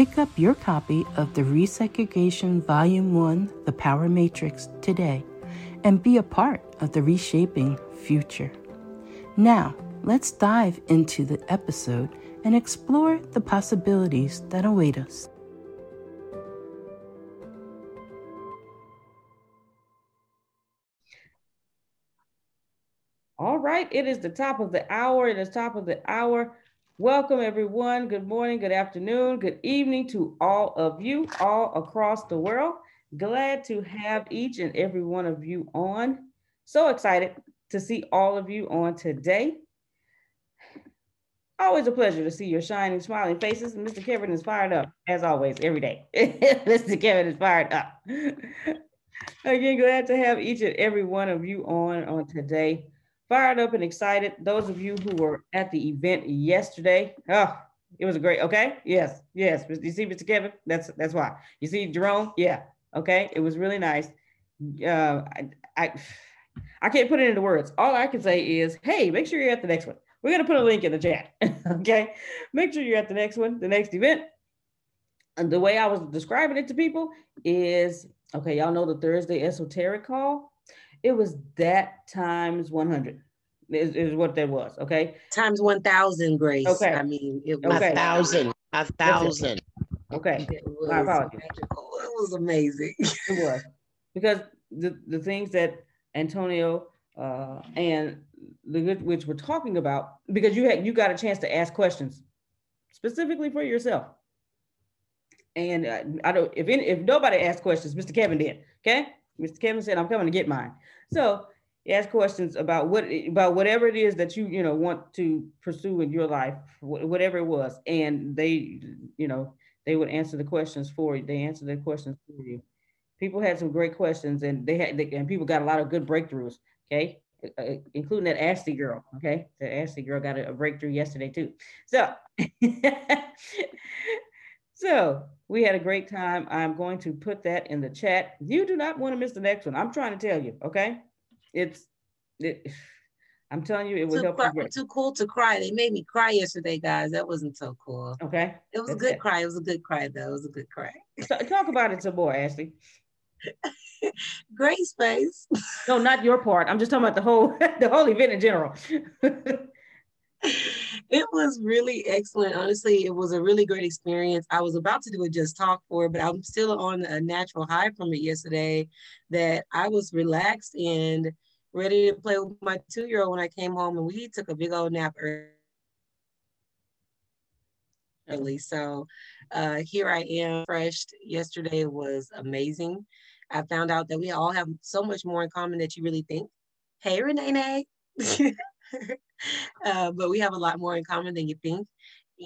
Pick up your copy of the Resegregation Volume 1 The Power Matrix today and be a part of the reshaping future. Now, let's dive into the episode and explore the possibilities that await us. All right, it is the top of the hour. It is top of the hour. Welcome, everyone. Good morning, good afternoon, good evening to all of you, all across the world. Glad to have each and every one of you on. So excited to see all of you on today. Always a pleasure to see your shining, smiling faces. Mr. Kevin is fired up, as always, every day. Mr. Kevin is fired up. Again, glad to have each and every one of you on on today fired up and excited. Those of you who were at the event yesterday, oh, it was a great. Okay, yes, yes. You see, Mr. Kevin, that's that's why. You see, Jerome, yeah, okay. It was really nice. Uh, I, I I can't put it into words. All I can say is, hey, make sure you're at the next one. We're gonna put a link in the chat. okay, make sure you're at the next one, the next event. And the way I was describing it to people is, okay, y'all know the Thursday esoteric call it was that times 100 is, is what that was. Okay. Times 1000 grace. Okay. I mean, it was okay. a thousand, a thousand. Okay. It was, My apologies. Magical. It was amazing. It was because the, the things that Antonio uh, and the good which we're talking about, because you had, you got a chance to ask questions specifically for yourself. And uh, I don't, if any, if nobody asked questions, Mr. Kevin did. Okay. Mr. Kevin said, I'm coming to get mine. So asked questions about what about whatever it is that you you know want to pursue in your life, whatever it was, and they you know they would answer the questions for you. They answer the questions for you. People had some great questions, and they had and people got a lot of good breakthroughs. Okay, uh, uh including that Ashley girl. Okay, the Ashley girl got a breakthrough yesterday too. So. So we had a great time. I'm going to put that in the chat. You do not want to miss the next one. I'm trying to tell you, okay? It's it, I'm telling you, it will help cry. Too cool to cry. They made me cry yesterday, guys. That wasn't so cool. Okay. It was That's a good it. cry. It was a good cry, though. It was a good cry. So, talk about it some more, Ashley. Great space. No, not your part. I'm just talking about the whole the whole event in general. it was really excellent. Honestly, it was a really great experience. I was about to do a just talk for but I'm still on a natural high from it yesterday that I was relaxed and ready to play with my two year old when I came home and we took a big old nap early. So uh, here I am, fresh. Yesterday was amazing. I found out that we all have so much more in common that you really think. Hey, Renee. uh, but we have a lot more in common than you think.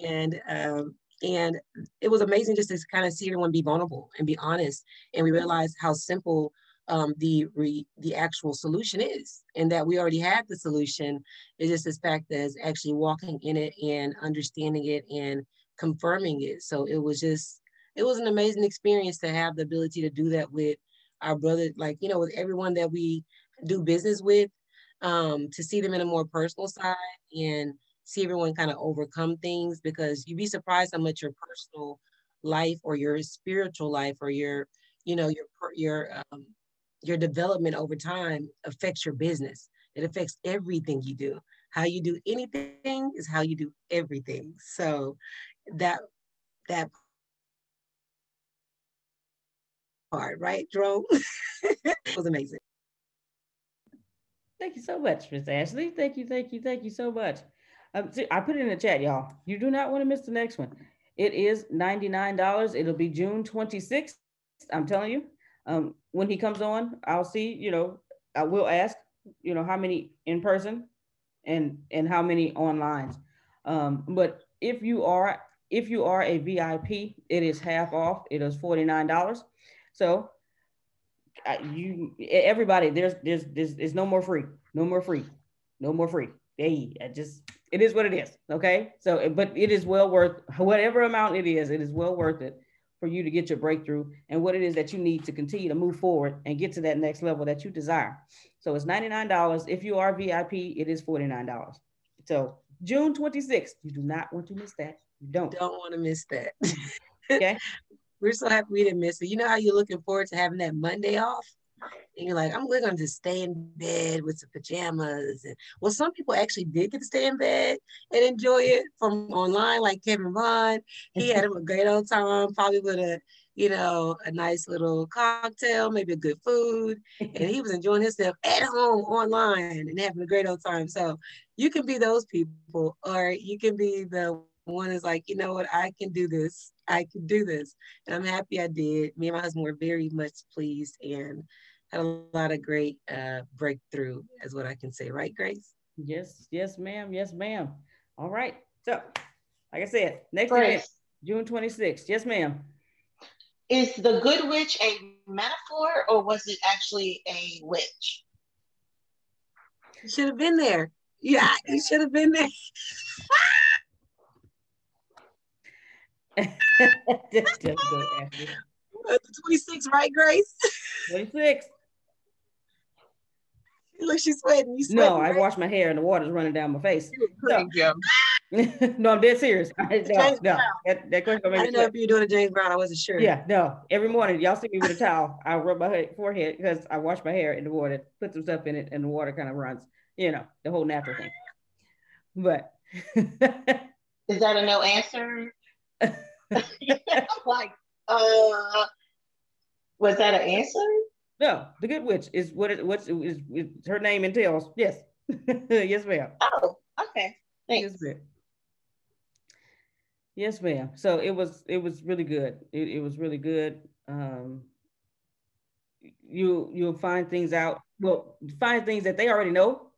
And um, and it was amazing just to kind of see everyone be vulnerable and be honest. And we realized how simple um, the re, the actual solution is, and that we already had the solution. It's just this fact that is actually walking in it and understanding it and confirming it. So it was just it was an amazing experience to have the ability to do that with our brother, like you know, with everyone that we do business with um, to see them in a more personal side and see everyone kind of overcome things because you'd be surprised how much your personal life or your spiritual life or your you know your your um, your development over time affects your business. It affects everything you do. How you do anything is how you do everything. So that that part right Jerome? Was amazing Thank you so much, Miss Ashley. Thank you, thank you, thank you so much. Um, see, I put it in the chat, y'all. You do not want to miss the next one. It is $99. It'll be June 26th. I'm telling you. Um, when he comes on, I'll see, you know, I will ask, you know, how many in person and and how many online. Um, but if you are if you are a VIP, it is half off. It is $49. So you everybody there's there's there's, no more free no more free no more free. Hey I just it is what it is okay? So eh, but it is well worth whatever amount it is it is well worth it for you to get your breakthrough and what it is that you need to continue to move forward and get to that next level that you desire. So it's $99 if you are vip it is $49 so june 26th you do not want to miss that. You don't. Don't want to miss that. Okay we're so happy we didn't miss it. You know how you're looking forward to having that Monday off? And you're like, I'm we're gonna just stay in bed with some pajamas. And well, some people actually did get to stay in bed and enjoy it from online, like Kevin Vaughn. He had a great old time, probably with a you know, a nice little cocktail, maybe a good food. And he was enjoying himself at home online and having a great old time. So you can be those people, or you can be the one is like, you know what, I can do this. I could do this. And I'm happy I did. Me and my husband were very much pleased and had a lot of great uh, breakthrough, is what I can say. Right, Grace? Yes, yes, ma'am. Yes, ma'am. All right. So, like I said, next event, June 26th. Yes, ma'am. Is the good witch a metaphor or was it actually a witch? You should have been there. Yeah, you should have been there. just, just go The 26, right, Grace? 26. Look, she's sweating. You sweating, no, I washed my hair and the water's running down my face. So, no, I'm dead serious. no, no, that, that question I didn't know if you were doing a James Brown. I wasn't sure. Yeah, no. Every morning, y'all see me with a towel. I rub my forehead because I wash my hair in the water, put some stuff in it, and the water kind of runs. You know, the whole natural thing. But is that a no answer? like, uh, was that an answer? No, the good witch is what it what's is, is her name entails. Yes, yes, ma'am. Oh, okay. Thanks. Yes, ma'am. Yes, ma'am. So it was it was really good. It, it was really good. Um, you you'll find things out. Well, find things that they already know,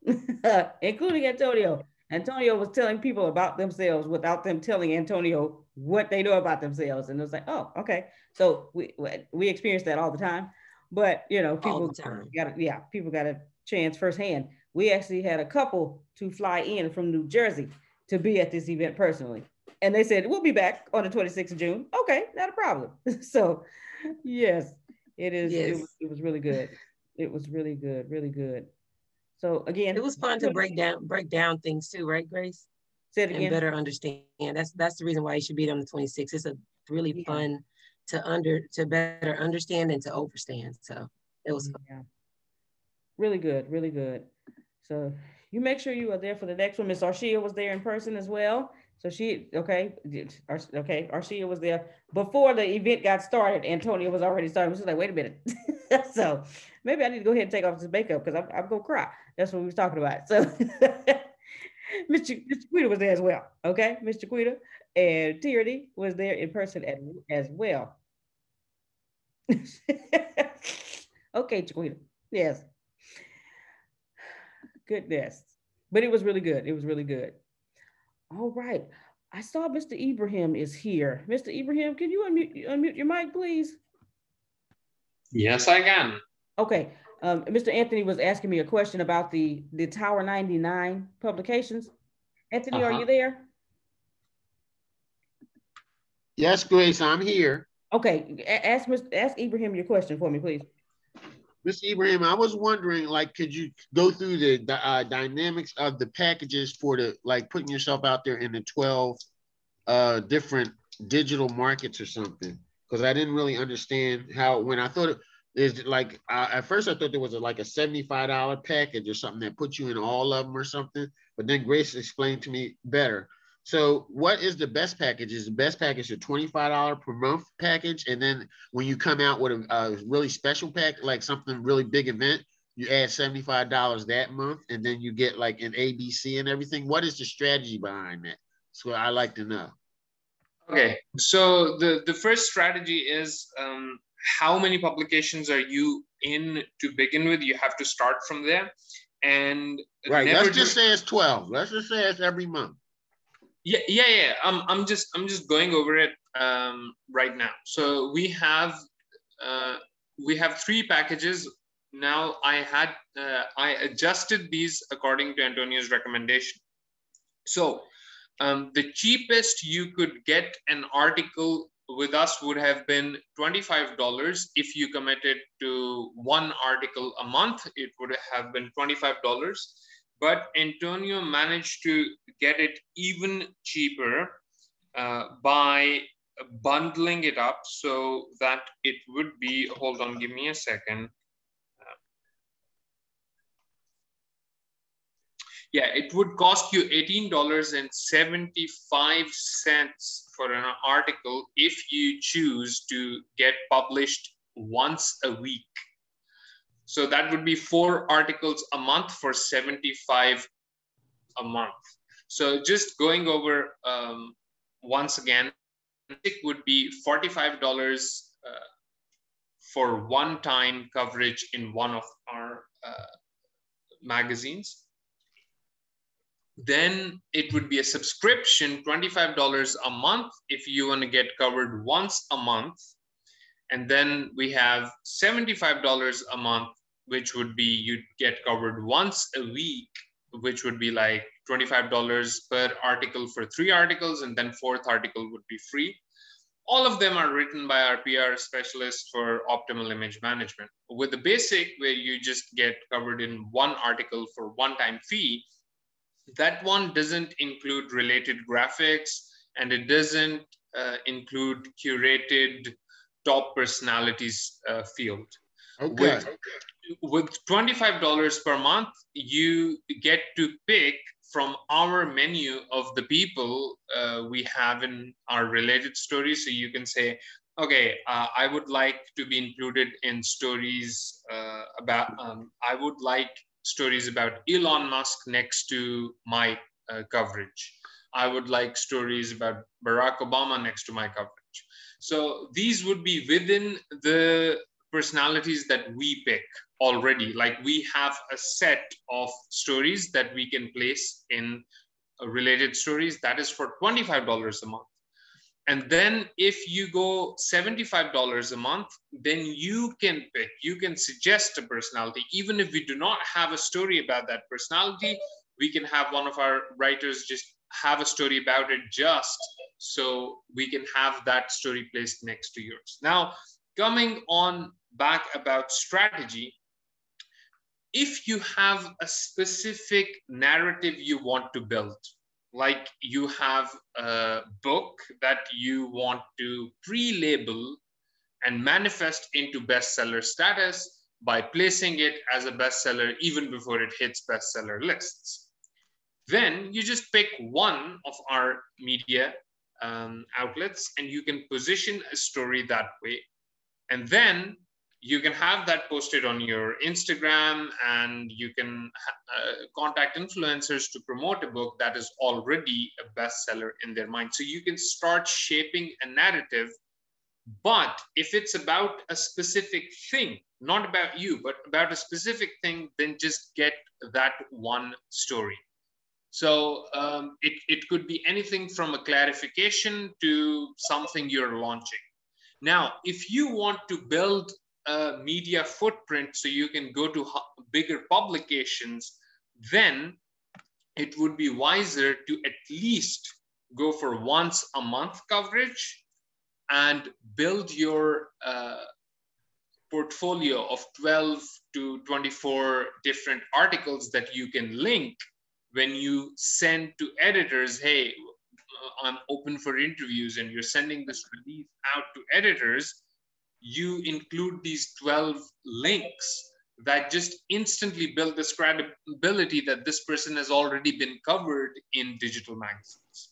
including Antonio. Antonio was telling people about themselves without them telling Antonio what they know about themselves. And it was like, oh, okay. So we we experience that all the time. But you know, people got yeah, people got a chance firsthand. We actually had a couple to fly in from New Jersey to be at this event personally. And they said, we'll be back on the 26th of June. Okay, not a problem. so yes, it is. Yes. It, was, it was really good. It was really good, really good. So again, it was fun to break down break down things too, right, Grace? Say it again. And better understand. That's that's the reason why you should be on the 26th. It's a really yeah. fun to under to better understand and to overstand. So it was yeah. really good, really good. So You make sure you are there for the next one. Miss Arshia was there in person as well. So she, okay, okay, Arshia was there before the event got started. Antonia was already started. She's like, wait a minute. so maybe I need to go ahead and take off this makeup because I'm, I'm going to cry. That's what we was talking about. So Mr. Mr. Quita was there as well. Okay, Mr. Quita and Tierney was there in person as, as well. okay, Chiquita. Yes. Goodness. But it was really good. It was really good. All right. I saw Mr. Ibrahim is here. Mr. Ibrahim, can you unmute, unmute your mic, please? Yes, I can. Okay. Um, Mr. Anthony was asking me a question about the, the Tower 99 publications. Anthony, uh -huh. are uh-huh. you there? Yes, Grace, I'm here. Okay, ask Mr. ask Ibrahim your question for me, please. Mr. Ibrahim, I was wondering, like, could you go through the, the uh, dynamics of the packages for the, like, putting yourself out there in the 12 uh, different digital markets or something? Because I didn't really understand how, when I thought it is like, uh, at first I thought there was a, like a $75 package or something that put you in all of them or something. But then Grace explained to me better. So what is the best package? Is the best package a $25 per month package? And then when you come out with a, a really special pack, like something really big event, you add $75 that month and then you get like an ABC and everything. What is the strategy behind that? So I like to know. Okay, so the, the first strategy is um, how many publications are you in to begin with? You have to start from there. And right, let's just say it's 12. Let's just say it's every month yeah yeah yeah i'm, I'm just i'm just going over it um, right now so we have uh, we have three packages now i had uh, i adjusted these according to antonio's recommendation so um, the cheapest you could get an article with us would have been $25 if you committed to one article a month it would have been $25 but Antonio managed to get it even cheaper uh, by bundling it up so that it would be, hold on, give me a second. Yeah, it would cost you $18.75 for an article if you choose to get published once a week. So that would be four articles a month for 75 a month. So just going over um, once again, it would be $45 uh, for one-time coverage in one of our uh, magazines. Then it would be a subscription, $25 a month if you want to get covered once a month. And then we have $75 a month, which would be you'd get covered once a week, which would be like $25 per article for three articles, and then fourth article would be free. All of them are written by our PR specialist for optimal image management. With the basic, where you just get covered in one article for one time fee, that one doesn't include related graphics and it doesn't uh, include curated top personalities uh, field. Okay. With, with $25 per month, you get to pick from our menu of the people uh, we have in our related stories. So you can say, okay, uh, I would like to be included in stories uh, about, um, I would like stories about Elon Musk next to my uh, coverage. I would like stories about Barack Obama next to my coverage. So these would be within the personalities that we pick already. Like we have a set of stories that we can place in related stories that is for $25 a month. And then if you go $75 a month, then you can pick, you can suggest a personality. Even if we do not have a story about that personality, we can have one of our writers just have a story about it just so we can have that story placed next to yours. Now, coming on back about strategy, if you have a specific narrative you want to build, like you have a book that you want to pre label and manifest into bestseller status by placing it as a bestseller even before it hits bestseller lists. Then you just pick one of our media um, outlets and you can position a story that way. And then you can have that posted on your Instagram and you can uh, contact influencers to promote a book that is already a bestseller in their mind. So you can start shaping a narrative. But if it's about a specific thing, not about you, but about a specific thing, then just get that one story. So um, it, it could be anything from a clarification to something you're launching. Now, if you want to build a media footprint so you can go to bigger publications, then it would be wiser to at least go for once a month coverage and build your uh, portfolio of 12 to 24 different articles that you can link when you send to editors, hey, I'm open for interviews and you're sending this release out to editors, you include these 12 links that just instantly build this credibility that this person has already been covered in digital magazines.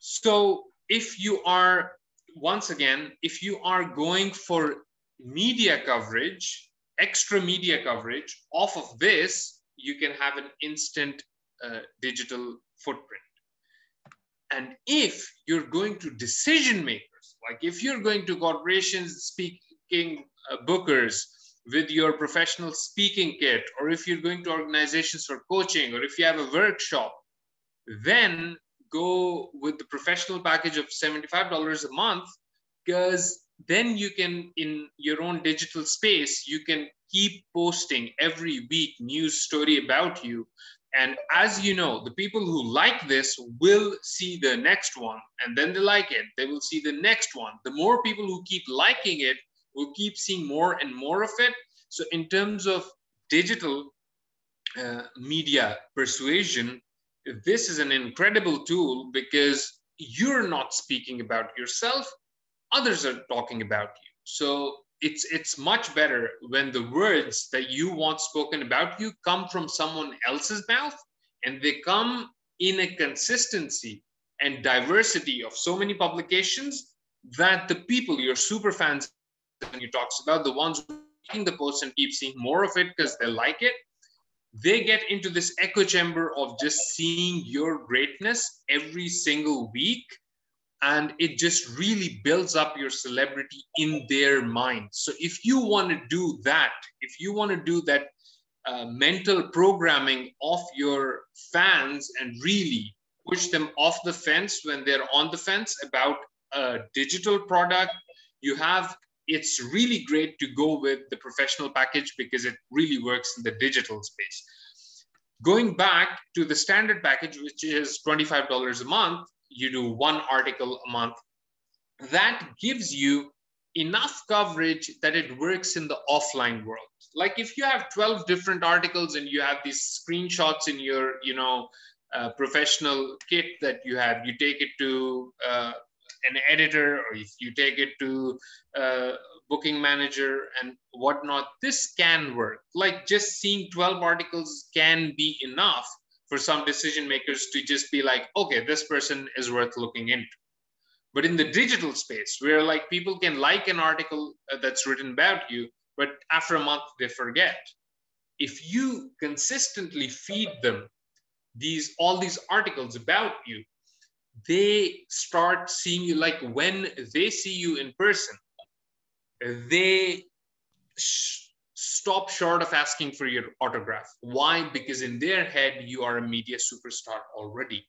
So if you are, once again, if you are going for media coverage, extra media coverage off of this, you can have an instant uh, digital footprint. And if you're going to decision makers, like if you're going to corporations speaking uh, bookers with your professional speaking kit, or if you're going to organizations for coaching, or if you have a workshop, then go with the professional package of $75 a month because then you can in your own digital space you can keep posting every week news story about you and as you know the people who like this will see the next one and then they like it they will see the next one the more people who keep liking it will keep seeing more and more of it so in terms of digital uh, media persuasion this is an incredible tool because you're not speaking about yourself others are talking about you. So it's it's much better when the words that you want spoken about you come from someone else's mouth and they come in a consistency and diversity of so many publications that the people your super fans and you talks about the ones making the post and keep seeing more of it because they like it they get into this echo chamber of just seeing your greatness every single week and it just really builds up your celebrity in their mind. So if you want to do that, if you want to do that uh, mental programming of your fans and really push them off the fence when they're on the fence about a digital product, you have it's really great to go with the professional package because it really works in the digital space. Going back to the standard package, which is $25 a month, you do one article a month. That gives you enough coverage that it works in the offline world. Like if you have 12 different articles and you have these screenshots in your, you know, uh, professional kit that you have, you take it to uh, an editor or you take it to uh, booking manager and whatnot, this can work. Like just seeing 12 articles can be enough for some decision makers to just be like, okay, this person is worth looking into. But in the digital space, where like people can like an article uh, that's written about you, but after a month they forget. If you consistently feed them these all these articles about you, they start seeing you like when they see you in person, they stop short of asking for your autograph. Why? Because in their head, you are a media superstar already.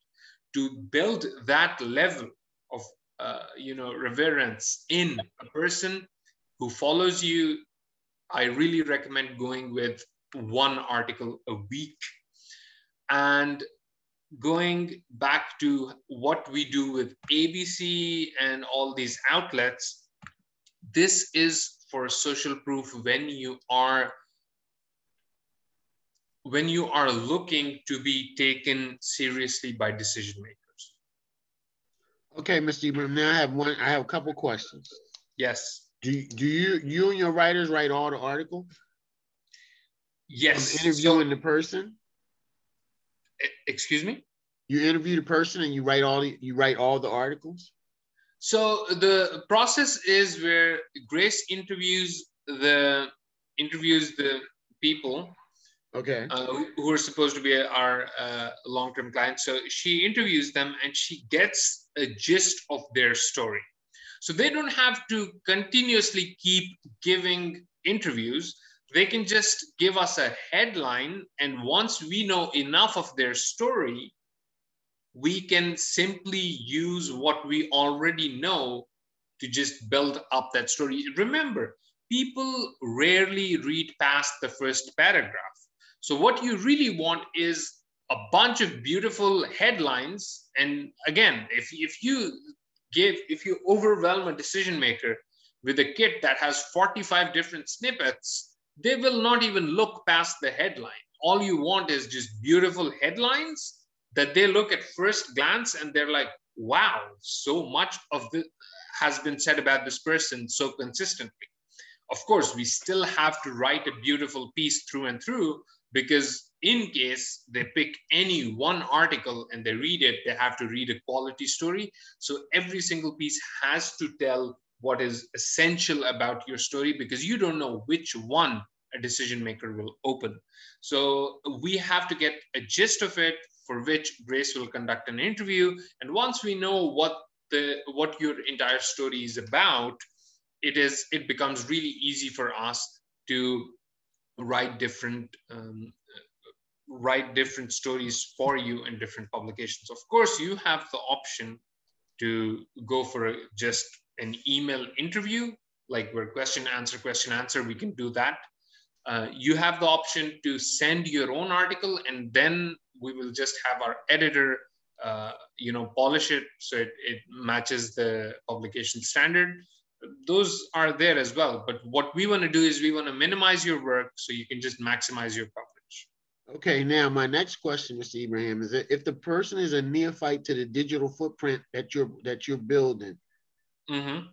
To build that level of uh, you know reverence in a person who follows you, I really recommend going with one article a week. And going back to what we do with ABC and all these outlets, this is for social proof when you are when you are looking to be taken seriously by decision makers. Okay, Mr. Ibrahim. Now I have one. I have a couple questions. Yes. Do you, do you you and your writers write all the articles? Yes. Interviewing so, the person. Excuse me. You interview the person and you write all the, you write all the articles. So the process is where Grace interviews the interviews the people okay. uh, who are supposed to be our uh, long-term clients. So she interviews them and she gets a gist of their story. So they don't have to continuously keep giving interviews. They can just give us a headline and once we know enough of their story we can simply use what we already know to just build up that story remember people rarely read past the first paragraph. So, what you really want is a bunch of beautiful headlines. And again, if, if you give, if you overwhelm a decision maker with a kit that has 45 different snippets, they will not even look past the headline. All you want is just beautiful headlines that they look at first glance and they're like, wow, so much of this has been said about this person so consistently. Of course, we still have to write a beautiful piece through and through because in case they pick any one article and they read it, they have to read a quality story. So every single piece has to tell what is essential about your story because you don't know which one a decision maker will open. So we have to get a gist of it for which Grace will conduct an interview. And once we know what the what your entire story is about, it is it becomes really easy for us to write different um, write different stories for you in different publications. Of course, you have the option to go for a, just an email interview, like where question answer question answer. We can do that. Uh, you have the option to send your own article, and then we will just have our editor, uh, you know, polish it so it, it matches the publication standard those are there as well. But what we want to do is we want to minimize your work so you can just maximize your coverage. Okay, now my next question, Mr. Ibrahim, is that if the person is a neophyte to the digital footprint that you're that you're building, mm-hmm.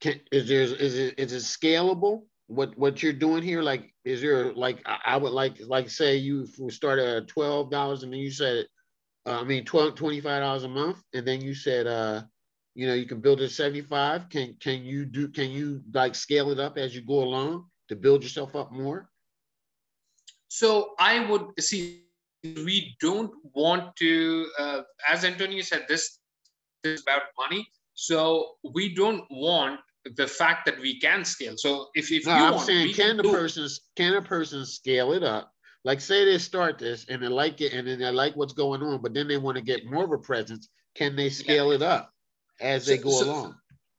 can, is there is it is it scalable? What what you're doing here? Like, is there like I, would like like say you start at twelve dollars and then you said, uh, I mean 12 25 dollars a month, and then you said uh you know you can build it 75 can can you do can you like scale it up as you go along to build yourself up more so i would see we don't want to uh, as antonio said this is about money so we don't want the fact that we can scale so if, if no, you i'm want, saying can, the do... person can a person scale it up like say they start this and they like it and then they like what's going on but then they want to get more of a presence can they scale yeah. it up as they go so, along.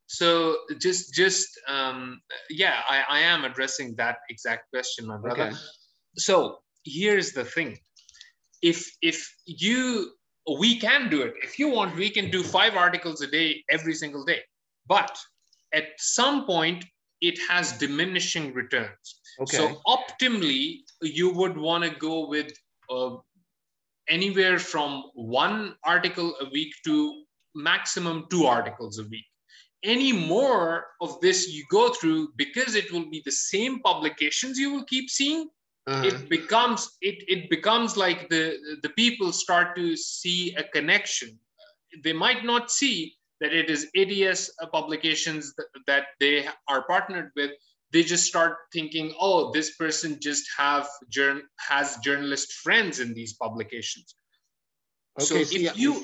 So just just um, yeah, I, I am addressing that exact question, my brother. Okay. So here's the thing. If if you we can do it. If you want, we can do five articles a day every single day. But at some point, it has diminishing returns. Okay. So optimally, you would want to go with uh, anywhere from one article a week to maximum two articles a week. Any more of this you go through, because it will be the same publications you will keep seeing, uh-huh. it becomes it, it becomes like the the people start to see a connection. They might not see that it is ATS publications that, they are partnered with, they just start thinking, oh, this person just have journal has journalist friends in these publications. Okay, so if yeah. you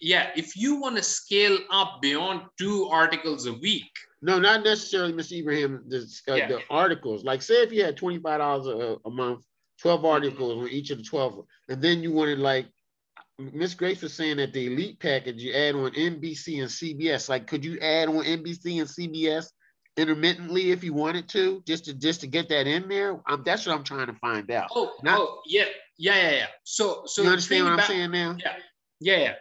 yeah, if you want to scale up beyond two articles a week. No, not necessarily, Mr. Ibrahim, the, uh, yeah. the articles. Like, say if you had $25 a, a month, 12 articles on each of the 12, and then you wanted, like, Miss Grace was saying that the elite package, you add on NBC and CBS. Like, could you add on NBC and CBS intermittently if you wanted to, just to just to get that in there? Um, that's what I'm trying to find out. Oh, Not, oh yeah, yeah, yeah, yeah. So, so you understand what about, I'm saying now? Yeah, yeah, yeah.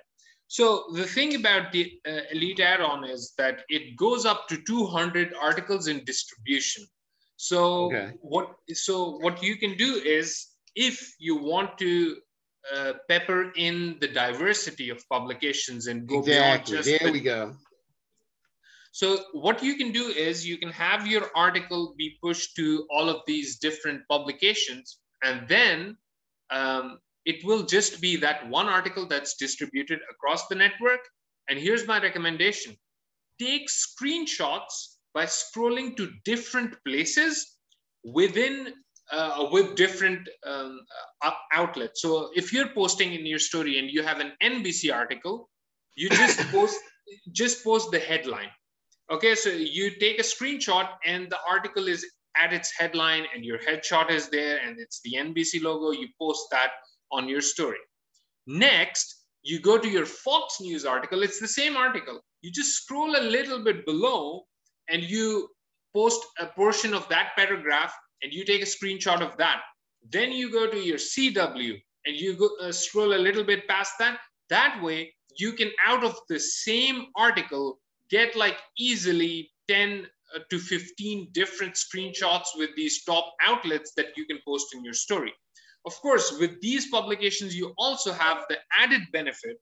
So the thing about the uh, Elite add-on is that it goes up to 200 articles in distribution. So okay. what so what you can do is if you want to uh, pepper in the diversity of publications and go exactly. beyond just there the, we go. So what you can do is you can have your article be pushed to all of these different publications, and then um, it will just be that one article that's distributed across the network. And here's my recommendation. Take screenshots by scrolling to different places within uh, with different um, uh, outlets. So if you're posting in your story and you have an NBC article, you just post just post the headline. Okay, so you take a screenshot and the article is at its headline and your headshot is there and it's the NBC logo. You post that on your story. Next, you go to your Fox News article. It's the same article. You just scroll a little bit below and you post a portion of that paragraph and you take a screenshot of that. Then you go to your CW and you go uh, scroll a little bit past that. That way, you can out of the same article get like easily 10 uh, to 15 different screenshots with these top outlets that you can post in your story. Of course, with these publications, you also have the added benefit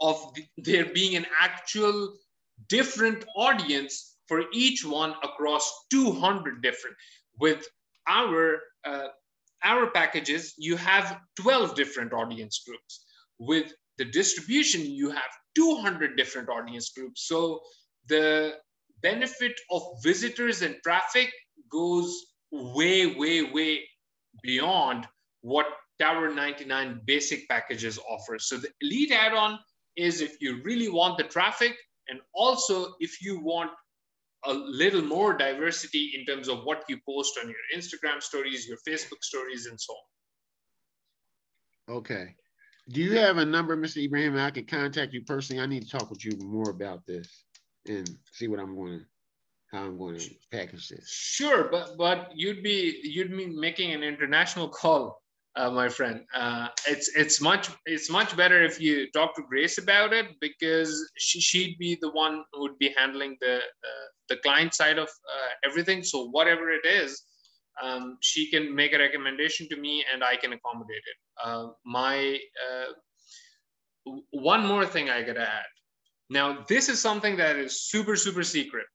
of the, there being an actual different audience for each one across 200 different. With our uh, our packages, you have 12 different audience groups. With the distribution, you have 200 different audience groups. So the benefit of visitors and traffic goes way, way, way beyond what Tower 99 basic packages offer. So the elite add-on is if you really want the traffic and also if you want a little more diversity in terms of what you post on your Instagram stories, your Facebook stories, and so on. Okay. Do you have a number, Mr. Ibrahim? I can contact you personally. I need to talk with you more about this and see what I'm going to, how I'm going to package this. Sure, but but you'd be you'd be making an international call, uh, my friend. Uh, it's it's much it's much better if you talk to Grace about it because she she'd be the one who would be handling the uh, the client side of uh, everything. So whatever it is, um, she can make a recommendation to me and I can accommodate it. Uh, my uh, one more thing I gotta add. Now this is something that is super super secret.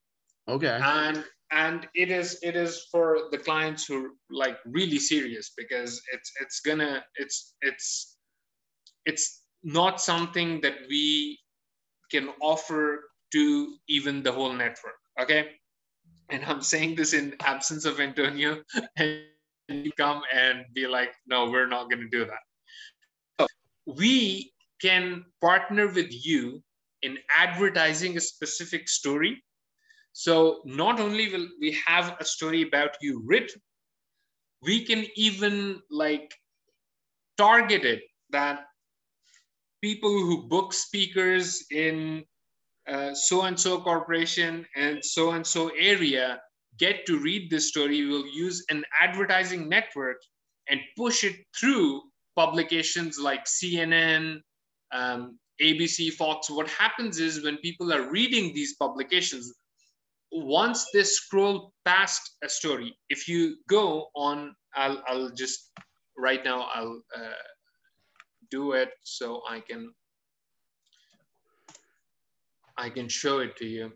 Okay. And and it is it is for the clients who are like really serious because it's it's gonna it's it's it's not something that we can offer to even the whole network okay and I'm saying this in absence of Antonio, and you come and be like, no, we're not going to do that. So we can partner with you in advertising a specific story. So not only will we have a story about you written, we can even like target it that people who book speakers in uh, so and so corporation and so and so area get to read this story, we'll use an advertising network and push it through publications like CNN, um, ABC, Fox. What happens is when people are reading these publications, once they scroll past a story, if you go on, I'll, I'll just right now, I'll uh, do it so I can I can show it to you.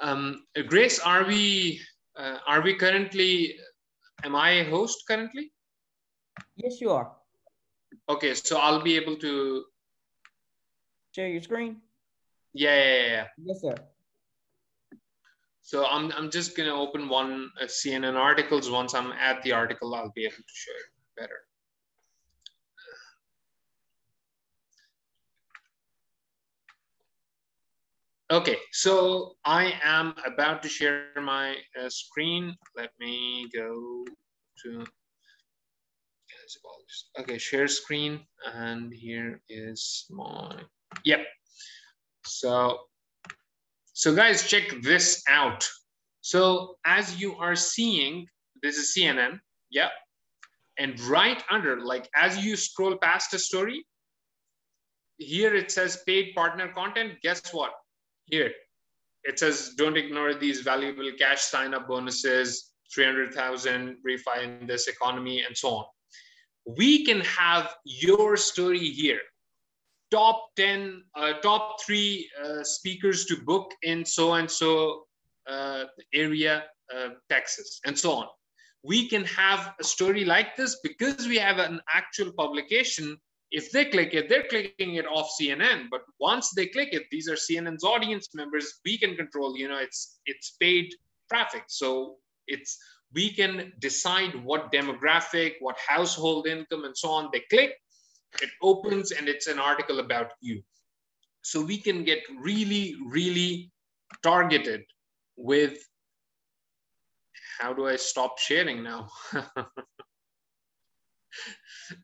Um, Grace, are we uh, are we currently? Am I a host currently? Yes, you are. Okay, so I'll be able to share your screen. Yeah, yeah, yeah. Yes, sir. So I'm I'm just gonna open one uh, CNN articles. Once I'm at the article, I'll be able to show it better. Okay, so I am about to share my uh, screen. Let me go to, okay, share screen. And here is my, yep. So, so guys, check this out. So as you are seeing, this is CNN, yeah. And right under, like as you scroll past a story, here it says paid partner content. Guess what? Here it says don't ignore these valuable cash sign up bonuses 300000 refi in this economy and so on we can have your story here top 10, uh, top three uh, speakers to book in so and so uh, area, uh, Texas, and so on. We can have a story like this because we have an actual publication. If they click it, they're clicking it off CNN. But once they click it, these are CNN's audience members. We can control. You know, it's it's paid traffic, so it's we can decide what demographic, what household income, and so on they click. It opens and it's an article about you. So we can get really, really targeted with how do I stop sharing now?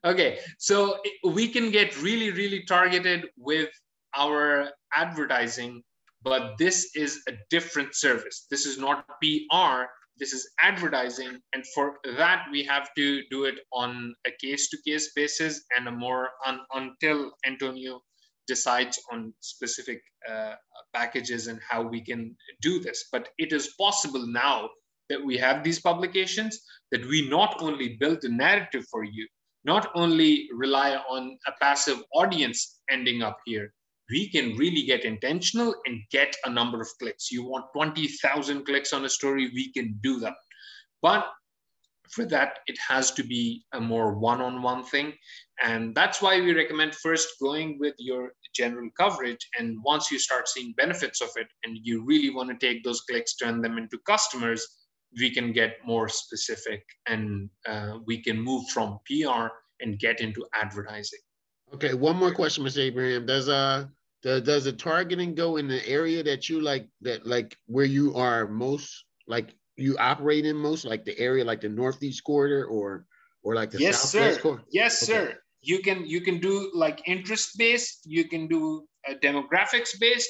okay, so we can get really, really targeted with our advertising, but this is a different service. This is not PR, this is advertising and for that we have to do it on a case to case basis and a more un, until antonio decides on specific uh, packages and how we can do this but it is possible now that we have these publications that we not only build a narrative for you not only rely on a passive audience ending up here we can really get intentional and get a number of clicks. You want 20,000 clicks on a story, we can do that. But for that, it has to be a more one on one thing. And that's why we recommend first going with your general coverage. And once you start seeing benefits of it and you really want to take those clicks, turn them into customers, we can get more specific and uh, we can move from PR and get into advertising. Okay, one more question, Mr. Abraham. Does uh does, does the targeting go in the area that you like that like where you are most like you operate in most like the area like the northeast corridor or or like the yes southwest sir corridor? yes Okay. sir you can you can do like interest based you can do uh, demographics based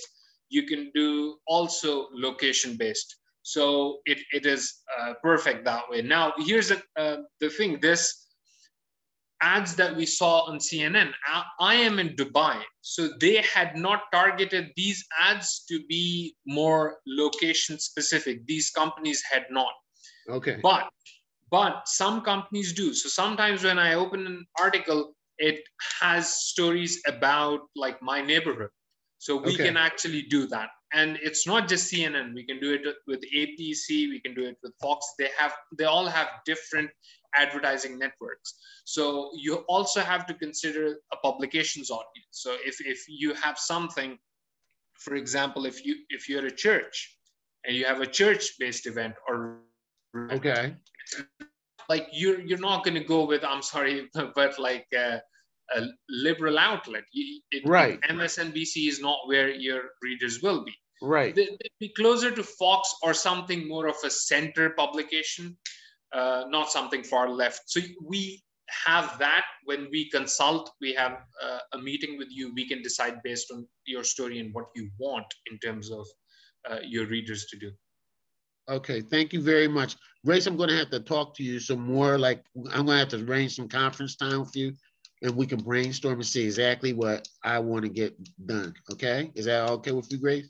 you can do also location based so it, it is uh, perfect that way now here's a, uh, the thing this ads that we saw on CNN. I, I, am in Dubai, so they had not targeted these ads to be more location specific. These companies had not. Okay. But but some companies do. So sometimes when I open an article, it has stories about like my neighborhood. So we Okay. can actually do that. And it's not just CNN. We can do it with ABC. We can do it with Fox. They have they all have different advertising networks. So you also have to consider a publications audience. So if, if you have something, for example, if you if you're a church and you have a church-based event or Okay. like you're you're not going to go with I'm sorry, but like uh, a liberal outlet. It, Right. MSNBC is not where your readers will be. Right. They, they'd be closer to Fox or something more of a center publication, uh, not something far left. So we have that when we consult. We have uh, a meeting with you. We can decide based on your story and what you want in terms of uh, your readers to do. Okay, thank you very much. Grace, I'm gonna have to talk to you some more, like, I'm gonna have to arrange some conference time with you and we can brainstorm and see exactly what I wanna get done, okay? Is that okay with you, Grace?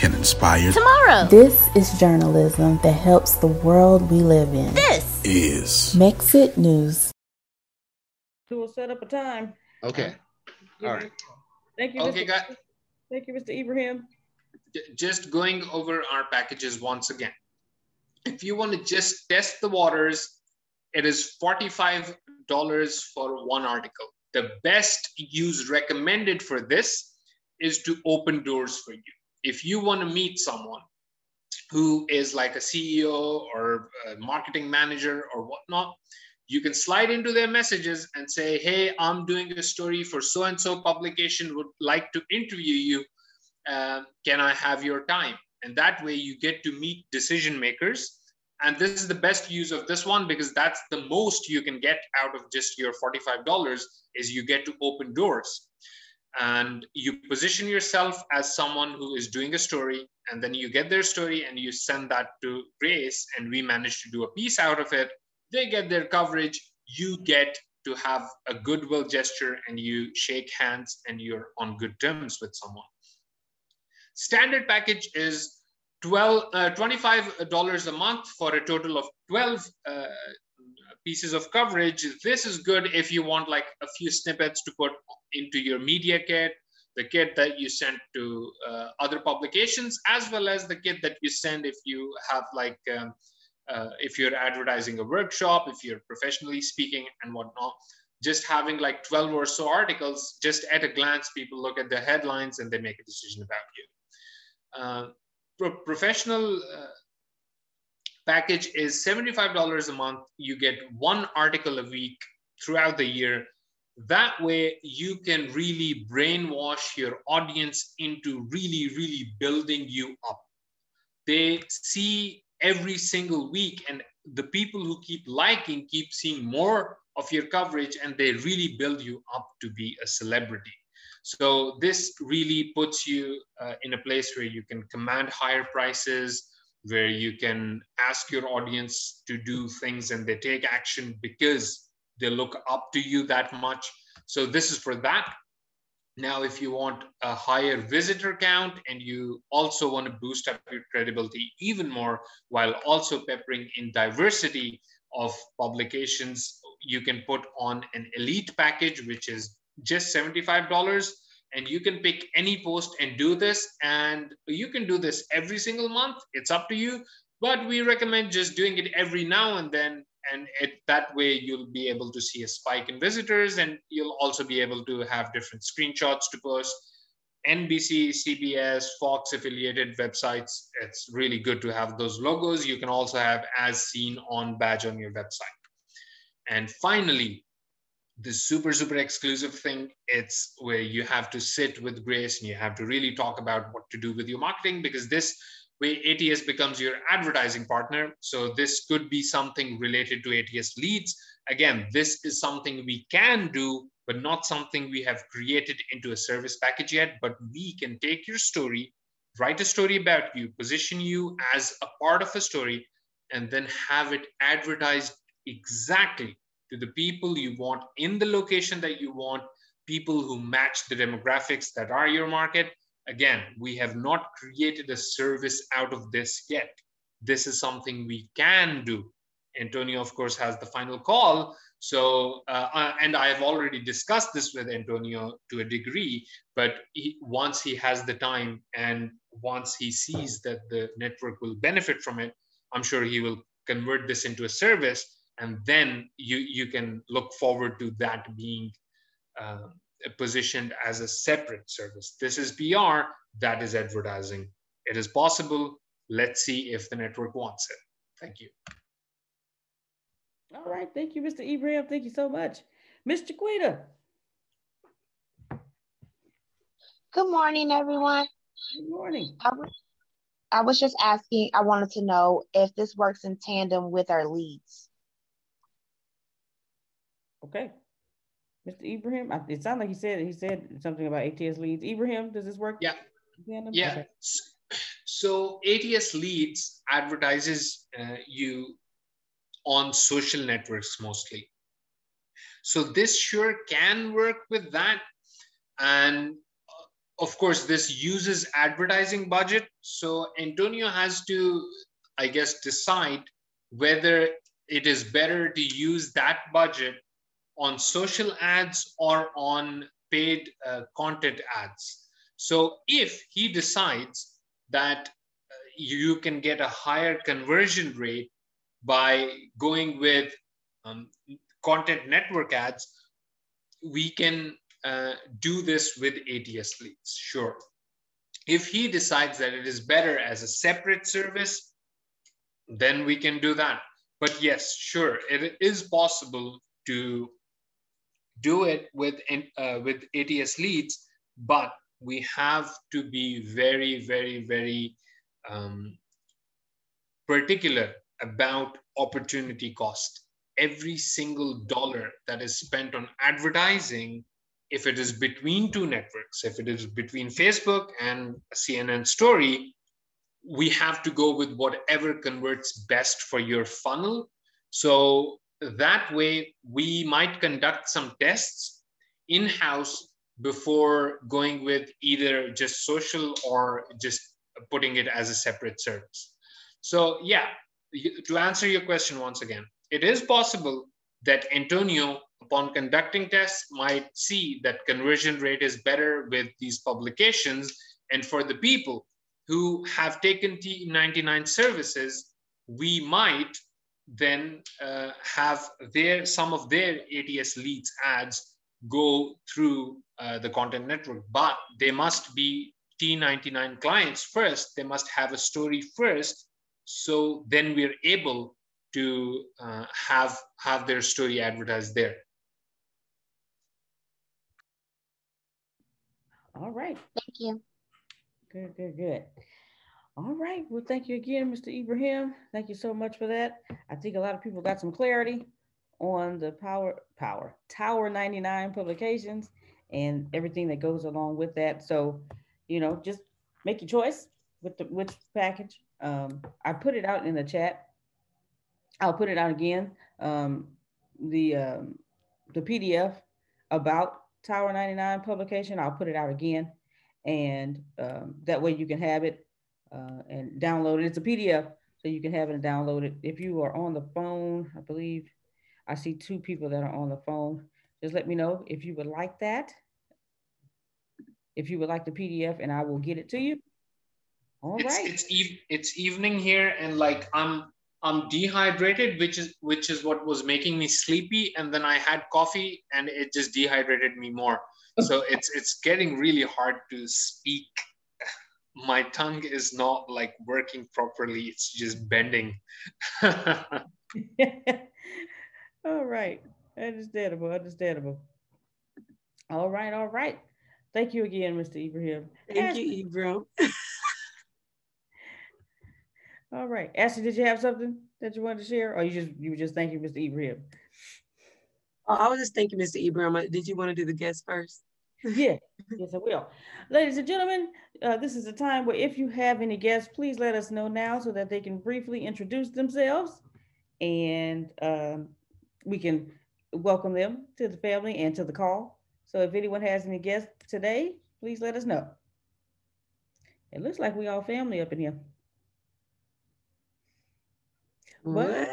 can inspire tomorrow. This is journalism that helps the world we live in. This is Mexit News. We'll set up a time. Okay. All right. Thank you. Okay, Mr. guys. Thank you, Mr. Ibrahim. Just going over our packages once again. If you want to just test the waters, it is $45 for one article. The best use recommended for this is to open doors for you. If you want to meet someone who is like a CEO or a marketing manager or whatnot, you can slide into their messages and say, hey, I'm doing a story for so and so publication, would like to interview you. Uh, can I have your time? And that way you get to meet decision makers. And this is the best use of this one because that's the most you can get out of just your $45 is you get to open doors and you position yourself as someone who is doing a story and then you get their story and you send that to grace and we manage to do a piece out of it. They get their coverage. You get to have a goodwill gesture and you shake hands and you're on good terms with someone. Standard package is 12 uh, $25 a month for a total of 12 uh, pieces of coverage. This is good if you want like a few snippets to put into your media kit, the kit that you send to uh, other publications, as well as the kit that you send if you have like, um, uh, if you're advertising a workshop, if you're professionally speaking and whatnot. Just having like 12 or so articles, just at a glance, people look at the headlines and they make a decision about you. Uh, pro professional uh, package is $75 a month. You get one article a week throughout the year. That way, you can really brainwash your audience into really, really building you up. They see every single week, and the people who keep liking keep seeing more of your coverage, and they really build you up to be a celebrity. So, this really puts you uh, in a place where you can command higher prices, where you can ask your audience to do things and they take action because they look up to you that much. So this is for that. Now, if you want a higher visitor count and you also want to boost up your credibility even more while also peppering in diversity of publications, you can put on an elite package, which is just $75 and you can pick any post and do this. And you can do this every single month. It's up to you. But we recommend just doing it every now and then. And it, that way you'll be able to see a spike in visitors. And you'll also be able to have different screenshots to post. Nbc cbs fox affiliated websites it's really good to have those logos. You can also have as seen on badge on your website. And finally the super super exclusive thing it's where you have to sit with grace and you have to really talk about what to do with your marketing because this way ats becomes your advertising partner. So this could be something related to ats leads. Again this is something we can do but not something we have created into a service package yet. But we can take your story write a story about you position you as a part of a story and then have it advertised exactly to the people you want in the location that you want, people who match the demographics that are your market. Again, we have not created a service out of this yet. This is something we can do. Antonio, of course, has the final call. So, uh, uh and I've already discussed this with Antonio to a degree, but he, once he has the time and once he sees that the network will benefit from it, I'm sure he will convert this into a service and then you you can look forward to that being uh, positioned as a separate service. This is pr that is advertising. It is possible. Let's see if the network wants it. Thank you. All right. Thank you mr ibrahim. Thank you so much. Mr Quita. good morning everyone. Good morning. I was, I was just asking i wanted to know if this works in tandem with our leads Okay. Mr. Ibrahim, it sounds like he said he said something about ATS leads. Ibrahim, does this work? Yeah. Yeah. Okay. So ATS leads advertises uh, you on social networks mostly. So this sure can work with that. And uh, of course, this uses advertising budget. So Antonio has to, I guess, decide whether it is better to use that budget on social ads or on paid uh, content ads. So if he decides that uh, you can get a higher conversion rate by going with um, content network ads, we can uh, do this with ATS leads, sure. If he decides that it is better as a separate service, then we can do that. But yes, sure, it is possible to do it with, uh, with ATS leads, but we have to be very, very, very um, particular about opportunity cost. Every single dollar that is spent on advertising, if it is between two networks, if it is between Facebook and CNN story, we have to go with whatever converts best for your funnel. So that way, we might conduct some tests in house before going with either just social or just putting it as a separate service. So, yeah, to answer your question once again, it is possible that Antonio, upon conducting tests, might see that conversion rate is better with these publications. And for the people who have taken T99 services, we might then uh, have their some of their ATS leads ads go through uh, the content network, but they must be T99 clients first. They must have a story first. So then we're able to uh, have, have their story advertised there. All right. Thank you. Good, good, good. All right. Well, thank you again, Mr. Ibrahim. Thank you so much for that. I think a lot of people got some clarity on the power, power, Tower 99 publications and everything that goes along with that. So, you know, just make your choice with the which package. Um, I put it out in the chat. I'll put it out again. Um, the um, the PDF about Tower 99 publication, I'll put it out again. And um, that way you can have it uh, and download it. It's a PDF, so you can have it and download it. If you are on the phone, I believe I see two people that are on the phone. Just let me know if you would like that. If you would like the PDF, and I will get it to you. All it's, right. It's eve- it's evening here, and like I'm I'm dehydrated, which is which is what was making me sleepy, and then I had coffee, and it just dehydrated me more. So it's it's getting really hard to speak my tongue is not like working properly it's just bending. All right. Understandable understandable. All right all right. Thank you again mr ibrahim. Thank Ashley. you ibrahim. All right. Ashley did you have something that you wanted to share or you just you were just thanking mr ibrahim? Oh, i was just thanking mr ibrahim. Did you want to do the guest first yeah, yes, I will. Ladies and gentlemen, uh, this is a time where if you have any guests, please let us know now so that they can briefly introduce themselves and um, we can welcome them to the family and to the call. So if anyone has any guests today, please let us know. It looks like we all family up in here. What?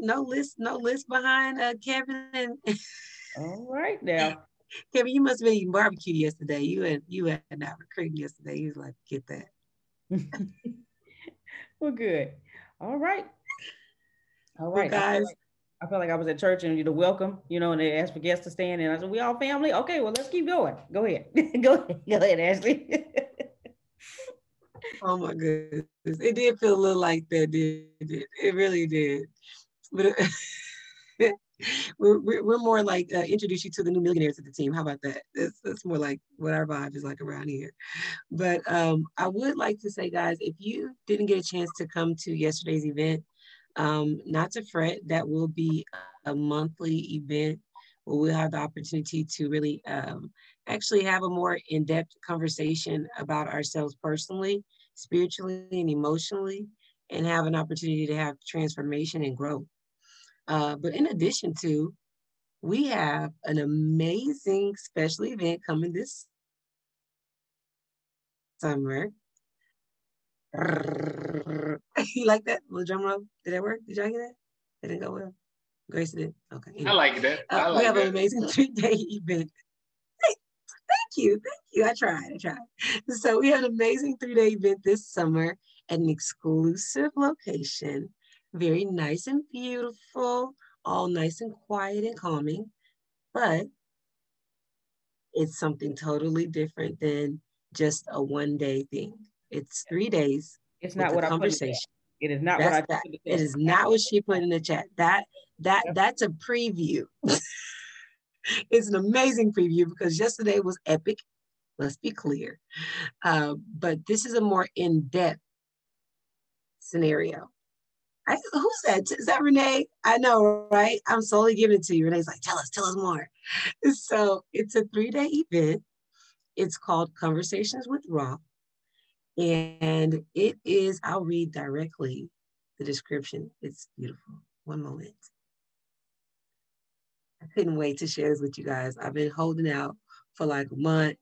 No list, no list behind uh, Kevin and. all right now. Kevin, you must have been eating barbecue yesterday. You had you had not recruiting yesterday. He was like, get that. well, good. All right. All right, well, guys. I felt, like, I was at church and you know, welcome, you know, and they asked for guests to stand, and I said, "We all family." Okay, well, let's keep going. Go ahead, go ahead, go ahead, Ashley. oh my goodness, it did feel a little like that, did it? It really did, but. It, we're, we're, more like uh, introduce you to the new millionaires of the team. How about that? That's, that's more like what our vibe is like around here. But um, I would like to say, guys, if you didn't get a chance to come to yesterday's event, um, not to fret, that will be a monthly event where we'll have the opportunity to really um, actually have a more in-depth conversation about ourselves personally, spiritually, and emotionally, and have an opportunity to have transformation and growth. Uh, but in addition to, we have an amazing special event coming this summer. you like that little drum roll? Did that work? Did y'all hear that? That didn't go well. Grace did. Okay. Anyway. I like that. I uh, we have that. an amazing three-day event. Hey, thank you, thank you. I tried. I tried. So we have an amazing three-day event this summer at an exclusive location very nice and beautiful, all nice and quiet and calming, but it's something totally different than just a one day thing. It's three days. It's not what I conversation. It is not That's what I. That. It is not what she put in the chat. That that yep. that's a preview. it's an amazing preview because yesterday was epic. Let's be clear, uh, but this is a more in depth scenario. I, who's that? Is that Renee? I know, right? I'm slowly giving it to you. Renee's like, tell us, tell us more. So it's a three day event. It's called Conversations with Ra. And it is, I'll read directly the description. It's beautiful. One moment. I couldn't wait to share this with you guys. I've been holding out for like a month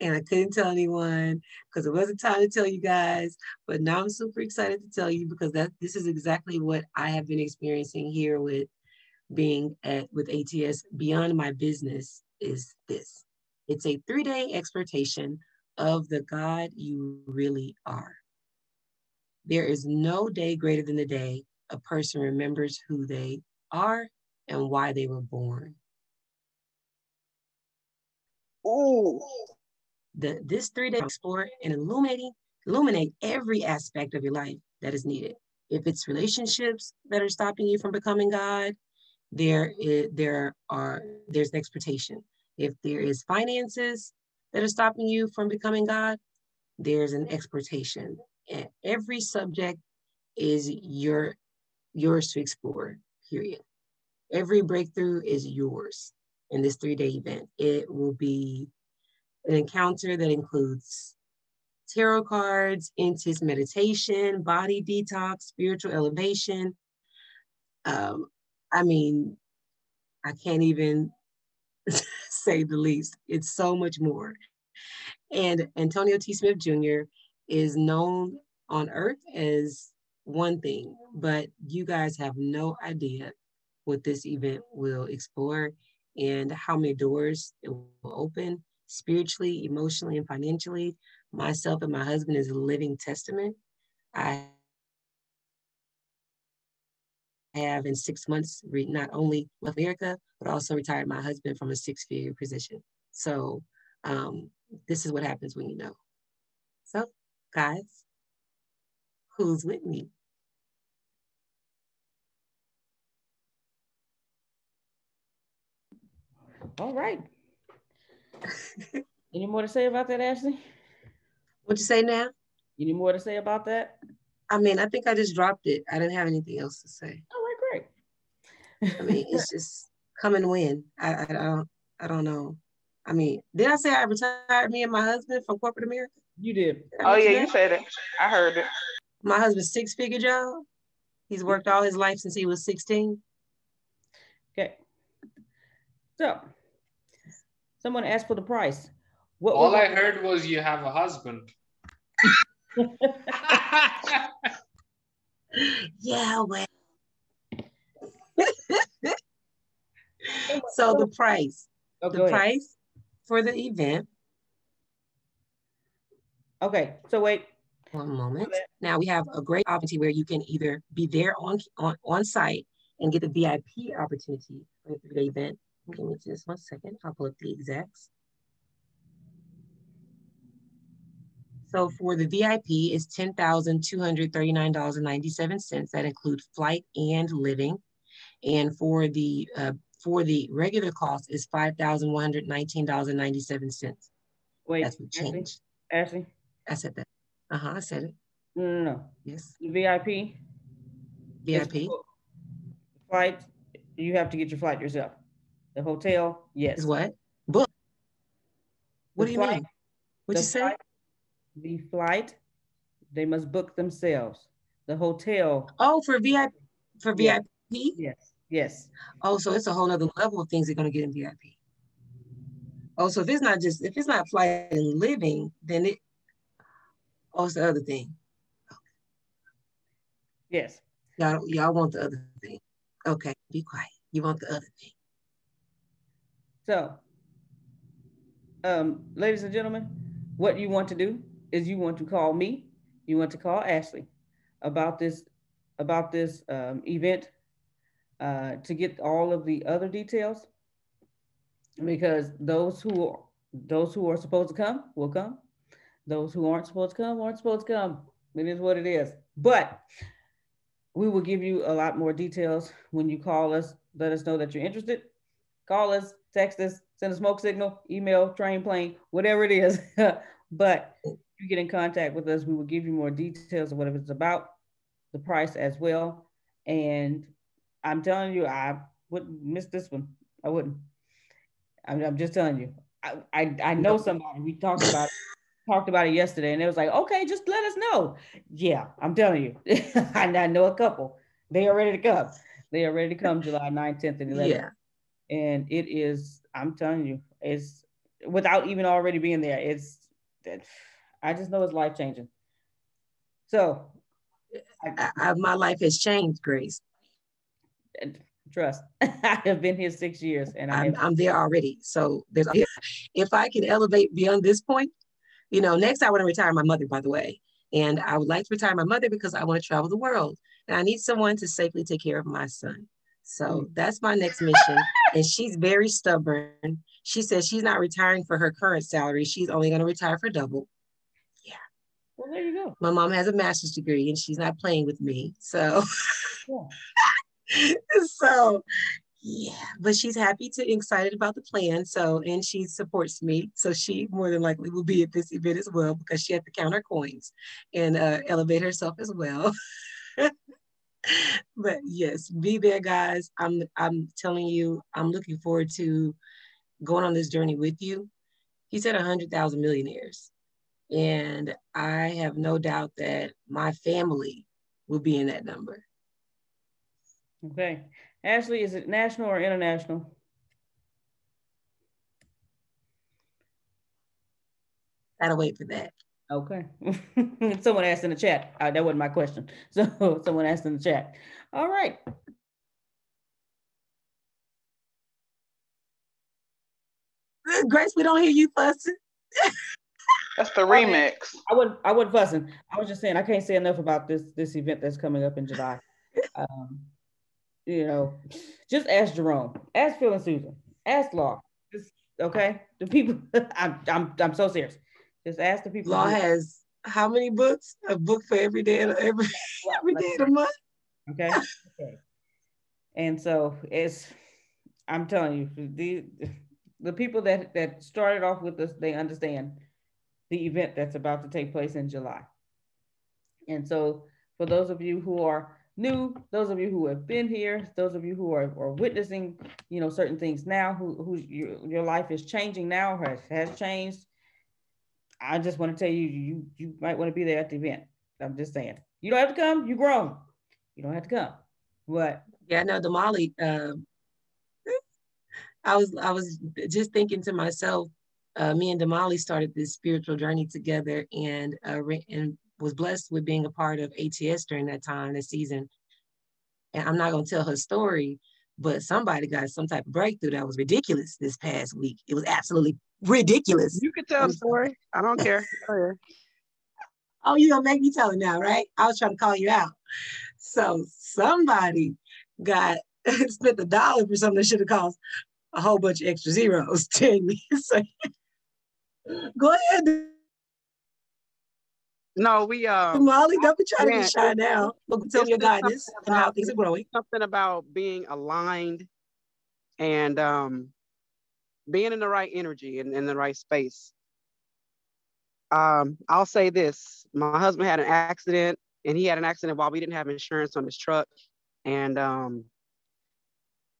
and I couldn't tell anyone because it wasn't time to tell you guys. But now I'm super excited to tell you because that this is exactly what I have been experiencing here with being at with ATS beyond my business is this. It's a three-day exploitation of the God you really are. There is no day greater than the day a person remembers who they are and why they were born. Ooh. The, this three-day explore and illuminating, illuminate every aspect of your life that is needed. If it's relationships that are stopping you from becoming God, there is, there are there's an expectation. If there is finances that are stopping you from becoming God, there's an exportation. And every subject is your yours to explore, period. Every breakthrough is yours in this three-day event. It will be an encounter that includes tarot cards, intense meditation, body detox, spiritual elevation. Um, I mean, I can't even say the least. It's so much more. And Antonio T. Smith Jr. is known on earth as one thing, but you guys have no idea what this event will explore and how many doors it will open spiritually, emotionally, and financially. Myself and my husband is a living testament. I have in six months not only left America, but also retired my husband from a six figure position. So um, this is what happens when you know. So, guys, who's with me? All right. Any more to say about that, Ashley? What you say now? Any more to say about that? I mean, I think I just dropped it. I didn't have anything else to say. All right, great. I mean, it's just come and win. I, I, I don't I don't know. I mean, did I say I retired me and my husband from corporate America? You did. did oh yeah, you said it. I heard it. My husband's six figure job. He's worked all his life since he was 16. Okay. So someone asked for the price. What all I heard was you have a husband. yeah, well. so the price. Oh, the price for the event. Okay, so wait. One moment. Now we have a great opportunity where you can either be there on on, on site and get the VIP opportunity for the event. Give me just one second. I'll pull up the exacts. So for the VIP, it's $10,239.97. That includes flight and living. And for the uh, for the regular cost is $5,119.97. Wait, that's what changed. Ashley? I said that. Uh-huh, I said it. No, no, no. Yes. VIP? VIP. Flight, you have to get your flight yourself. The hotel, yes. Is what? Book. What the do you flight, mean? What you say? the flight, they must book themselves. The hotel. Oh, for VIP for VIP? Yes. Yes. Oh, so it's a whole other level of things they're gonna get in VIP. Oh, so if it's not just if it's not flight and living, then it oh it's the other thing. Yes. Y'all, y'all want the other thing. Okay, be quiet. You want the other thing. So, um, ladies and gentlemen, what you want to do is you want to call me, you want to call Ashley about this about this um, event uh, to get all of the other details because those who those who are supposed to come will come Those who aren't supposed to come aren't supposed to come. It is what it is. But we will give you a lot more details when you call us. Let us know that you're interested. Call us, text us, send a smoke signal, email, train, plane, whatever it is. but if you get in contact with us, we will give you more details of whatever it's about, the price as well. And I'm telling you, I wouldn't miss this one. I wouldn't. I'm, I'm just telling you. I, I, I know somebody. We talked about it, talked about it yesterday, and it was like, okay, just let us know. Yeah, I'm telling you. I, I know a couple. They are ready to come. They are ready to come July 9th, 10th, and 11th. Yeah. And it is, I'm telling you, it's without even already being there. It's, that I just know it's life changing. So, I, I, my life has changed, Grace. Trust. I have been here six years, and I'm, I'm there already. So there's, if I can elevate beyond this point, you know, next I want to retire my mother, by the way. And I would like to retire my mother because I want to travel the world. And I need someone to safely take care of my son. So mm. that's my next mission. and she's very stubborn. She says she's not retiring for her current salary. She's only going to retire for double. Yeah. Well, there you go. My mom has a master's degree and she's not playing with me. So, yeah. so yeah, but she's happy to excited about the plan. So, and she supports me. So she more than likely will be at this event as well because she had to count her coins and uh, elevate herself as well. but yes, be there, guys. I'm I'm telling you, I'm looking forward to going on this journey with you. He said a hundred thousand millionaires. And I have no doubt that my family will be in that number. Okay. Ashley, is it national or international? Gotta wait for that. Okay. someone asked in the chat. Uh, that wasn't my question. So someone asked in the chat. All right. Grace, we don't hear you fussing. That's the remix. I would I wouldn't fussing. I was just saying I can't say enough about this this event that's coming up in July. Um, you know, just ask Jerome, ask Phil and Susan, ask Law. Just okay. The people I'm I'm I'm so serious. Just ask the people. Law has how many books? A book for every day every every day of the month. Okay. okay. And so it's I'm telling you, the the people that that started off with this, they understand the event that's about to take place in July. And so for those of you who are new, those of you who have been here, those of you who are, are witnessing, you know, certain things now, who, who your, your life is changing now, has, has changed. I just want to tell you, you, you might want to be there at the event. I'm just saying, you don't have to come, you grown. You don't have to come. What? Yeah, no, Damali, uh, I was, I was just thinking to myself, uh, me and Damali started this spiritual journey together and, uh, and was blessed with being a part of ATS during that time, that season. And I'm not going to tell her story, but somebody got some type of breakthrough that was ridiculous this past week. It was absolutely ridiculous. You can tell the story. I don't care. oh, you're to make me tell it now, right? I was trying to call you out. So somebody got spent a dollar for something that should have cost a whole bunch of extra zeros. Ten me. so, go ahead. No, we uh Molly, don't be trying to be shy now. Look, tell your guidance and how things are growing. Something about being aligned and um being in the right energy and in the right space. Um, I'll say this: my husband had an accident, and he had an accident while we didn't have insurance on his truck, and um,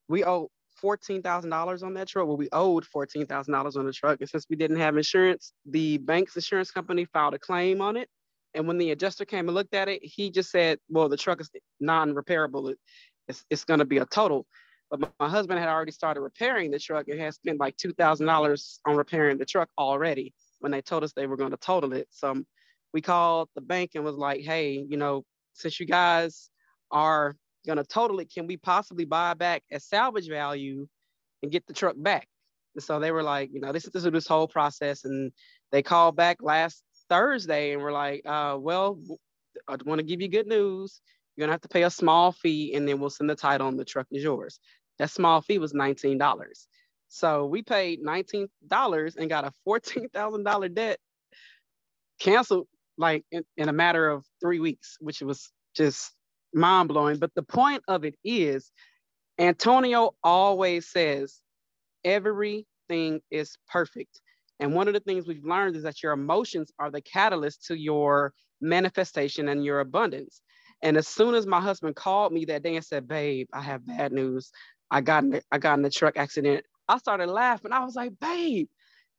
we owe fourteen thousand dollars on that truck. Well, we owed fourteen thousand dollars on the truck, and since we didn't have insurance, the bank's insurance company filed a claim on it, and when the adjuster came and looked at it, he just said, well, the truck is non-repairable. It's, it's going to be a total. But my, my, husband had already started repairing the truck and had spent like $2,000 on repairing the truck already when they told us they were going to total it. So we called the bank and was like, hey, you know, since you guys are going to total it, can we possibly buy back at salvage value and get the truck back? And so they were like, you know, this is this whole process. And they called back last Thursday and we're like, uh, well, I want to give you good news. You're gonna have to pay a small fee and then we'll send the title and the truck is yours. That small fee was $19. So we paid $19 and got a $14,000 debt canceled like in, in a matter of three weeks, which was just mind blowing. But the point of it is, Antonio always says everything is perfect. And one of the things we've learned is that your emotions are the catalyst to your manifestation and your abundance. And as soon as my husband called me that day and said, "Babe, I have bad news. I got in I got in a truck accident." I started laughing. I was like, "Babe,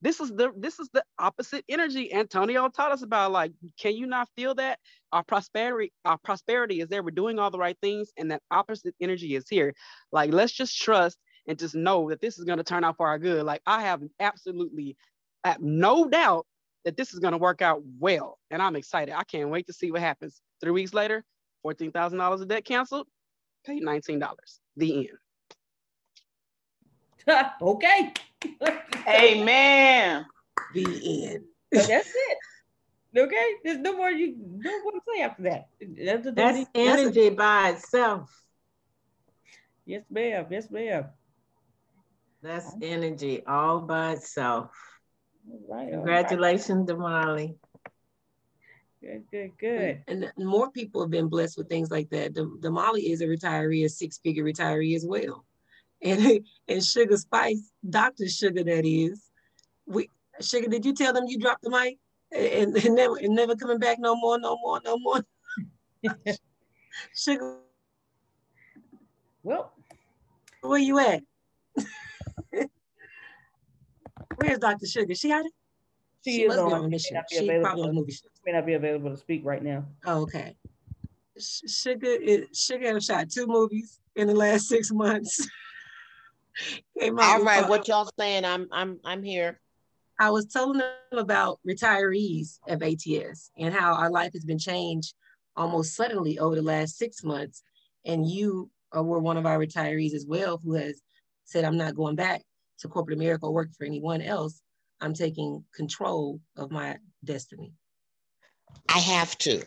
this is the this is the opposite energy Antonio taught us about. Like, can you not feel that our prosperity our prosperity is there? We're doing all the right things, and that opposite energy is here. Like, let's just trust and just know that this is going to turn out for our good. Like, I have absolutely I have no doubt that this is going to work out well, and I'm excited. I can't wait to see what happens. Three weeks later, $14,000 of debt canceled, paid $19. The end. okay. Amen. The end. But that's it. Okay. There's no more you don't want to say after that. That's, that's energy by itself. Yes, ma'am. Yes, ma'am. That's energy all by itself. All right. Congratulations, all right. Damali. Good, good, good. And, and, more people have been blessed with things like that. The, Damali is a retiree, a six-figure retiree as well. And and Sugar Spice, Dr. Sugar that is. We Sugar, did you tell them you dropped the mic? And, and never and never coming back no more, no more, no more. Sugar. Well, where you at? Where's Dr. Sugar? She out She, she is on, on mission. She probably on movie. She may not be available to speak right now. Oh, okay. Sugar, is, Sugar have shot two movies in the last six months. All right, uh, what y'all saying? I'm I'm I'm here. I was telling them about retirees of ATS and how our life has been changed almost suddenly over the last six months. And you uh, were one of our retirees as well, who has said, I'm not going back to corporate America or work for anyone else. I'm taking control of my destiny. I have to.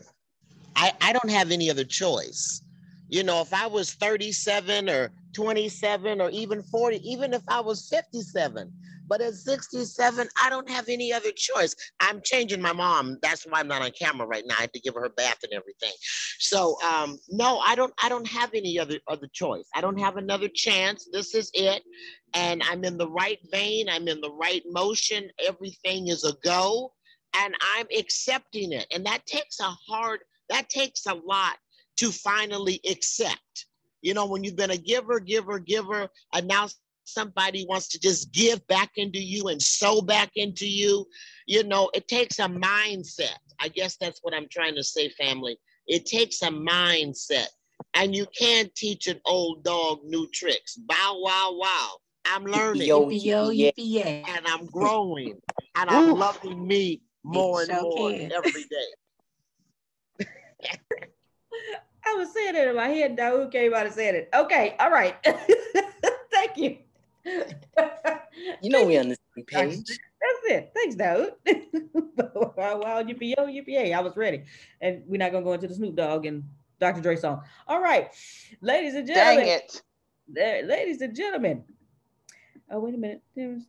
I, I don't have any other choice. You know, if I was 37 or 27 or even 40, even if I was 57, but at 67, I don't have any other choice. I'm changing my mom. That's why I'm not on camera right now. I have to give her her bath and everything. So um, no, I don't. I don't have any other other choice. I don't have another chance. This is it, and I'm in the right vein. I'm in the right motion. Everything is a go, and I'm accepting it. And that takes a hard. That takes a lot to finally accept. You know, when you've been a giver, giver, giver, and now somebody wants to just give back into you and sow back into you, you know, it takes a mindset. I guess that's what I'm trying to say, family. It takes a mindset. And you can't teach an old dog new tricks. Bow, wow, wow. I'm learning. Yo, yo, yo, yeah. And I'm growing. And I'm loving me more and more every day. I was saying it in my head. Dawood came out and said it. Okay, all right. Thank you. you know we on the same page. That's it. Thanks, Dawood. wow, wow, yippee yo, yippee I was ready. And we're not gonna go into the Snoop Dogg and Dr. Dre song. All right, ladies and gentlemen. Dang it. There, ladies and gentlemen. Oh, wait a minute. There's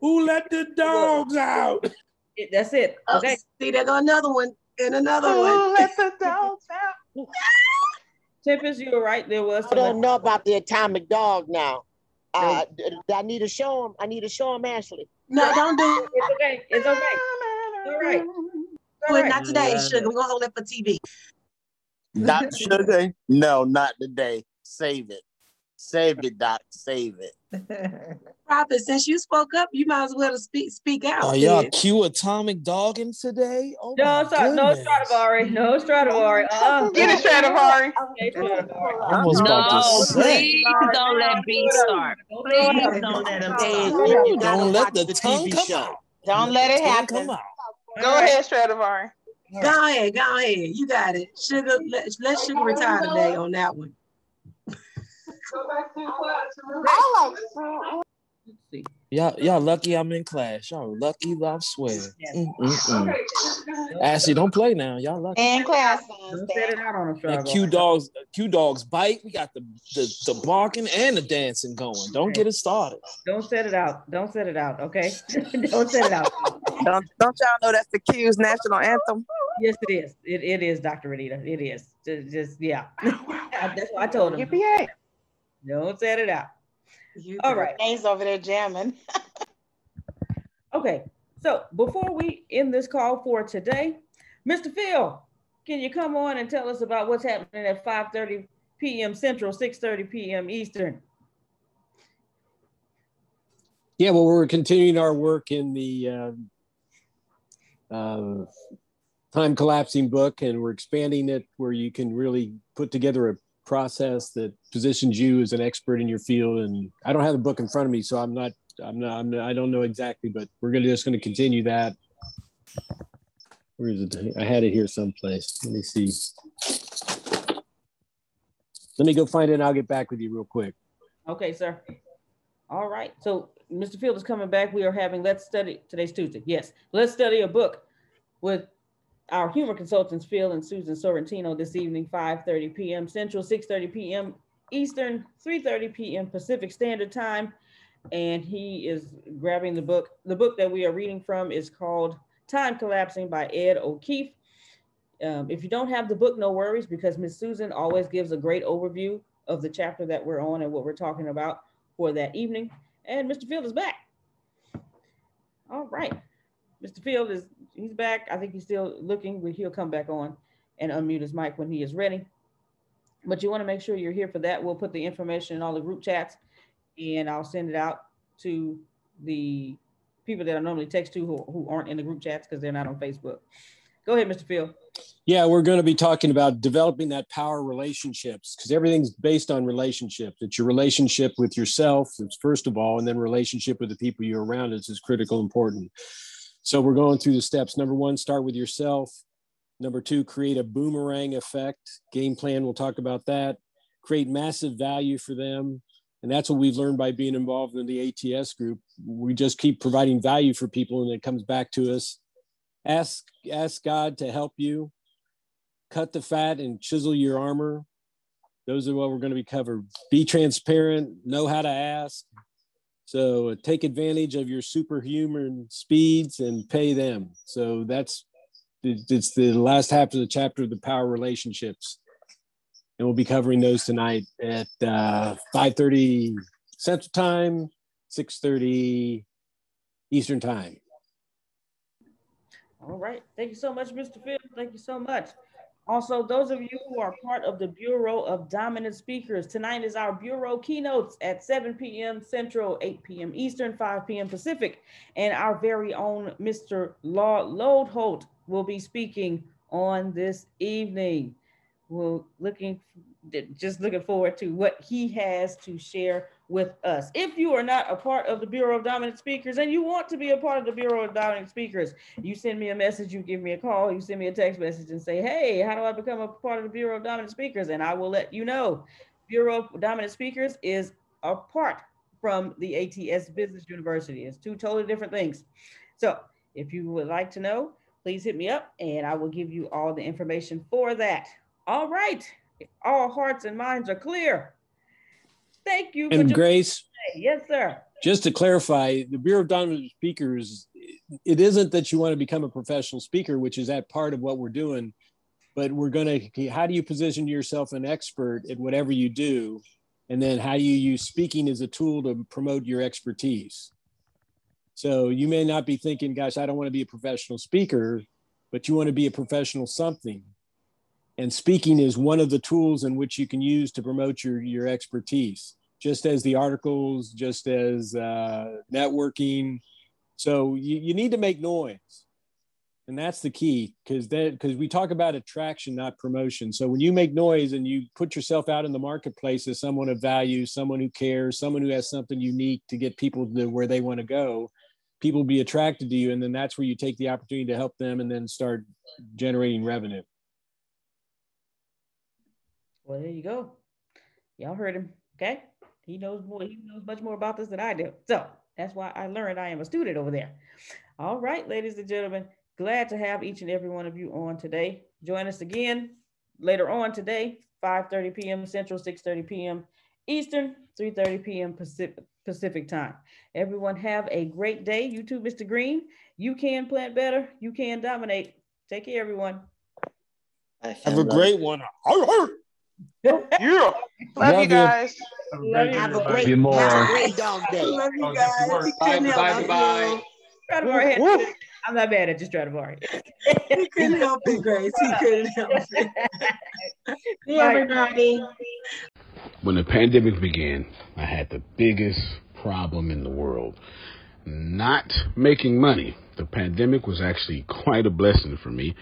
who let the dogs out? That's it. Oh, okay. Oh, see, there's another one and another who one. Who let the dogs out? Tempest, you were right. There was. I don't know about the atomic dog now. Uh, I need to show him. I need to show him, Ashley. No, don't do it. It's okay. It's okay. All right. All right. Not today, sugar. We're gonna hold it for TV. Not sugar. No, not today. Save it. Save it, Doc. Save it. Prophet, since you spoke up, you might as well speak speak out. Are y'all cue atomic dogging today? Oh no, sorry, no Stradivari. No Stradivari. Uh, Get a Stradivari. Okay, Stradivari. No, please don't let B start. Please don't let him start. Don't let the tongue come out. Don't let it happen. Go ahead, Stradivari. Go ahead, go ahead. You got it. Sugar, let, let Sugar retire today on that one. I like Let's see. Y'all, y'all lucky I'm in class. Y'all lucky, I swear. Mm, mm, mm. Ashley, don't play now. Y'all lucky. In class. Don't set it out on us, And Q dogs, Q dogs bite. We got the, the the barking and the dancing going. Don't get it started. Don't set it out. Don't set it out. Okay. Don't set it out. Don't don't y'all know that's the Q's national anthem? Yes, it is. It, it is, Dr. Renita. It is. Just, just yeah. That's what I told him. Yippee Don't set it out. All right. Names over there jamming. Okay. So before we end this call for today, Mr. Phil, can you come on and tell us about what's happening at 5:30 p.m. Central, 6:30 p.m. Eastern? Yeah, well, we're continuing our work in the uh, uh, time collapsing book, and we're expanding it where you can really put together a process that positions you as an expert in your field. And I don't have the book in front of me, so I'm not, I'm not, I'm not I don't know exactly, but we're gonna just gonna continue that. Where is it? I had it here someplace. Let me see. Let me go find it, and I'll get back with you real quick. Okay, sir. All right. So Mr. Field is coming back. We are having Let's Study. Today's Tuesday. Yes. Let's study a book with our humor consultants, Phil and Susan Sorrentino, this evening, 5.30 p.m. Central, 6.30 p.m. Eastern, 3.30 p.m. Pacific Standard Time. And he is grabbing the book. The book that we are reading from is called Time Collapsing by Ed O'Keefe. Um, if you don't have the book, no worries, because Miss Susan always gives a great overview of the chapter that we're on and what we're talking about for that evening. And Mr. Field is back. All right. Mr. Field is he's back. I think he's still looking. but He'll come back on and unmute his mic when he is ready. But you want to make sure you're here for that. We'll put the information in all the group chats and I'll send it out to the people that I normally text to who, who aren't in the group chats because they're not on Facebook. Go ahead, Mr. Field. Yeah, we're going to be talking about developing that power relationships because everything's based on relationships. It's your relationship with yourself, it's first of all, and then relationship with the people you're around is, is critical important. So we're going through the steps. Number one, start with yourself. Number two, create a boomerang effect. Game plan, we'll talk about that. Create massive value for them. And that's what we've learned by being involved in the ATS group. We just keep providing value for people and it comes back to us. Ask, ask God to help you. Cut the fat and chisel your armor. Those are what we're going to be covered. Be transparent, know how to ask, so uh, take advantage of your superhuman speeds and pay them. So that's it's the last half of the chapter of the power relationships, and we'll be covering those tonight at uh, 5:30 Central Time, 6:30 Eastern Time. All right. Thank you so much, Mr. Field. Thank you so much. Also, those of you who are part of the Bureau of Dominant Speakers, tonight is our Bureau keynotes at 7 p.m. Central, 8 p.m. Eastern, 5 p.m. Pacific. And our very own Mr. Law Lodeholt will be speaking on this evening. We're looking, just looking forward to what he has to share with us. If you are not a part of the Bureau of Dominant Speakers and you want to be a part of the Bureau of Dominant Speakers, you send me a message, you give me a call, you send me a text message and say, hey, how do I become a part of the Bureau of Dominant Speakers? And I will let you know. Bureau of Dominant Speakers is apart from the ATS Business University. It's two totally different things. So if you would like to know, please hit me up and I will give you all the information for that. All right. All hearts and minds are clear. Thank you. And Grace. Yes, sir. Just to clarify, the Bureau of Dominant Speakers, it isn't that you want to become a professional speaker, which is that part of what we're doing, but we're going to, how do you position yourself an expert at whatever you do? And then how do you use speaking as a tool to promote your expertise? So you may not be thinking, gosh, I don't want to be a professional speaker, but you want to be a professional something. And speaking is one of the tools in which you can use to promote your, your expertise, just as the articles, just as uh, networking. So you, you need to make noise. And that's the key because that because we talk about attraction, not promotion. So when you make noise and you put yourself out in the marketplace as someone of value, someone who cares, someone who has something unique to get people to where they want to go, people will be attracted to you. And then that's where you take the opportunity to help them and then start generating revenue. Well, there you go. Y'all heard him. Okay. He knows more, he knows much more about this than I do. So that's why I learned I am a student over there. All right, ladies and gentlemen, glad to have each and every one of you on today. Join us again later on today, 5:30 p.m. Central, 6:30 p.m. Eastern, 3:30 p.m. Pacific, Pacific time. Everyone have a great day. You too, Mr. Green. You can plant better. You can dominate. Take care, everyone. Have a great one. Yeah. Love, Love you you. guys. Love you. Have a great, you more. have a great dog day. Love you Oh, guys. this works. He Bye, couldn't bye, help bye. it. Stradivari had- I'm not mad at you, Stradivari. He couldn't help it, Grace. He couldn't help it. See everybody. When the pandemic began, I had the biggest problem in the world not making money. The pandemic was actually quite a blessing for me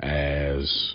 as